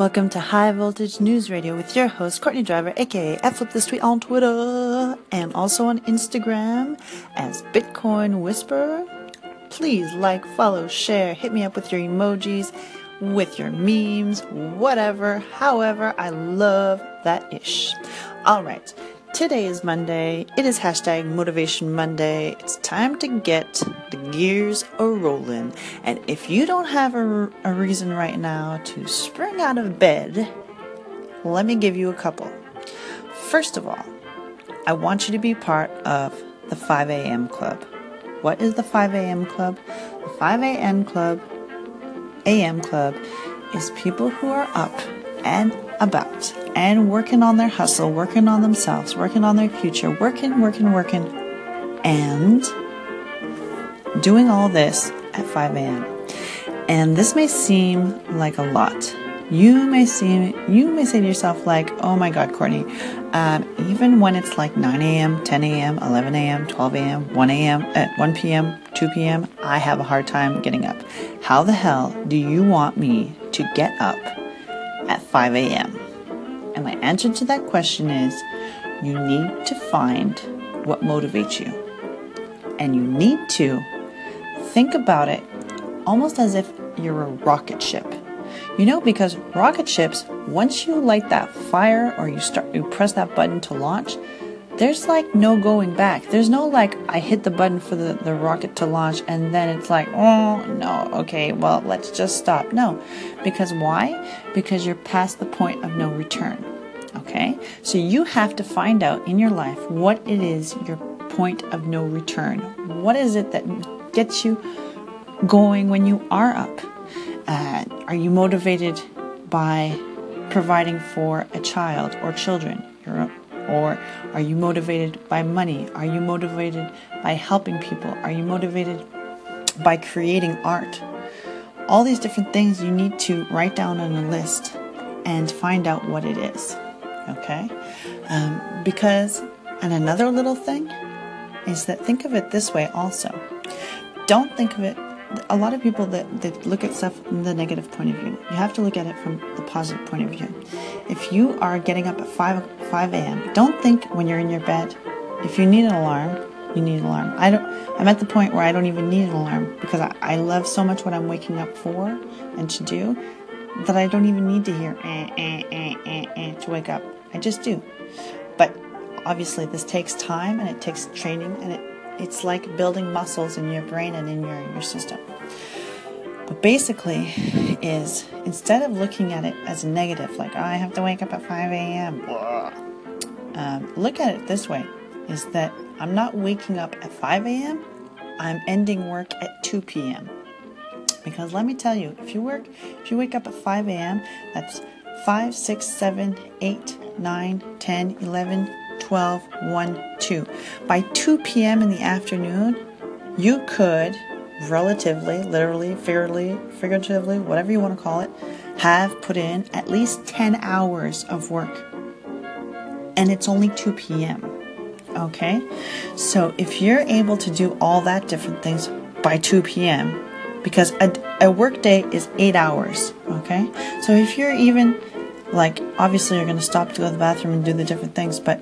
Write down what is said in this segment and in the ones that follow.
Welcome to High Voltage News Radio with your host, Courtney Driver, aka Flip the Street on Twitter and also on Instagram as Bitcoin Whisperer. Please like, follow, share, hit me up with your emojis, with your memes, whatever, however. I love that ish. All right. Today is Monday. It is hashtag Motivation Monday. It's time to get the gears a rolling. And if you don't have a, a reason right now to spring out of bed, let me give you a couple. First of all, I want you to be part of the 5 a.m. club. What is the 5 a.m. club? The 5 a.m. club, a.m. club, is people who are up and about and working on their hustle, working on themselves, working on their future, working, working, working, and doing all this at 5 a.m. And this may seem like a lot. You may seem, you may say to yourself like, "Oh my God, Courtney, um, even when it's like 9 a.m., 10 a.m., 11 a.m., 12 a.m., 1 a.m., at 1 p.m., 2 p.m., I have a hard time getting up. How the hell do you want me to get up at 5 a.m.?" And my answer to that question is you need to find what motivates you. And you need to think about it almost as if you're a rocket ship. You know, because rocket ships, once you light that fire or you start you press that button to launch, there's like no going back. There's no like I hit the button for the, the rocket to launch and then it's like, oh no, okay, well let's just stop. No. Because why? Because you're past the point of no return. Okay? So you have to find out in your life what it is your point of no return. What is it that gets you going when you are up? Uh, are you motivated by providing for a child or children? Or are you motivated by money? Are you motivated by helping people? Are you motivated by creating art? All these different things you need to write down on a list and find out what it is. Okay? Um, because, and another little thing is that think of it this way also. Don't think of it a lot of people that, that look at stuff from the negative point of view. You have to look at it from the positive point of view. If you are getting up at 5, 5 a.m., don't think when you're in your bed, if you need an alarm, you need an alarm. I don't, I'm at the point where I don't even need an alarm because I, I love so much what I'm waking up for and to do that I don't even need to hear eh, eh, eh, eh, eh, to wake up. I just do. But obviously, this takes time and it takes training and it it's like building muscles in your brain and in your, your system. But basically, is instead of looking at it as a negative, like oh, I have to wake up at 5 a.m., um, look at it this way: is that I'm not waking up at 5 a.m. I'm ending work at 2 p.m. Because let me tell you, if you work, if you wake up at 5 a.m., that's 5, 6, 7, 8, 9, 10, 11, 12, 1, 2. By 2 p.m. in the afternoon, you could relatively, literally, figuratively, figuratively, whatever you want to call it, have put in at least 10 hours of work. And it's only 2 p.m. Okay? So if you're able to do all that different things by 2 p.m., because a, a work day is eight hours, okay? So if you're even like, obviously, you're going to stop to go to the bathroom and do the different things, but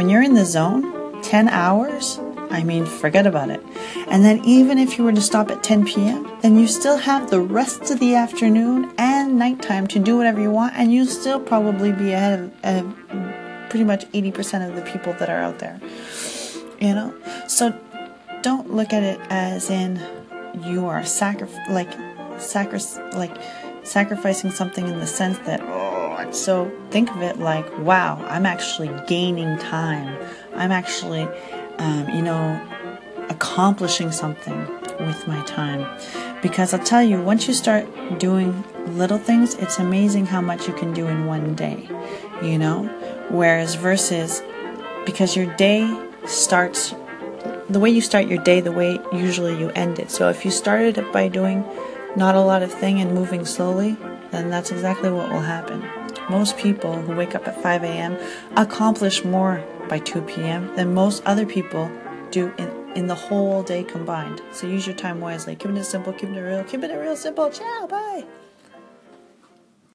when you're in the zone, 10 hours, I mean, forget about it. And then even if you were to stop at 10 p.m., then you still have the rest of the afternoon and nighttime to do whatever you want, and you'll still probably be ahead of, of pretty much 80% of the people that are out there. You know? So don't look at it as in you are sacri- like sacri- like sacrificing something in the sense that oh, so think of it like, wow, I'm actually gaining time. I'm actually, um, you know, accomplishing something with my time. Because I'll tell you, once you start doing little things, it's amazing how much you can do in one day, you know? Whereas versus, because your day starts, the way you start your day, the way usually you end it. So if you started it by doing not a lot of thing and moving slowly, then that's exactly what will happen. Most people who wake up at 5 a.m. accomplish more by 2 p.m. than most other people do in, in the whole day combined. So use your time wisely. Keep it simple, keep it real, keep it real simple. Ciao, bye.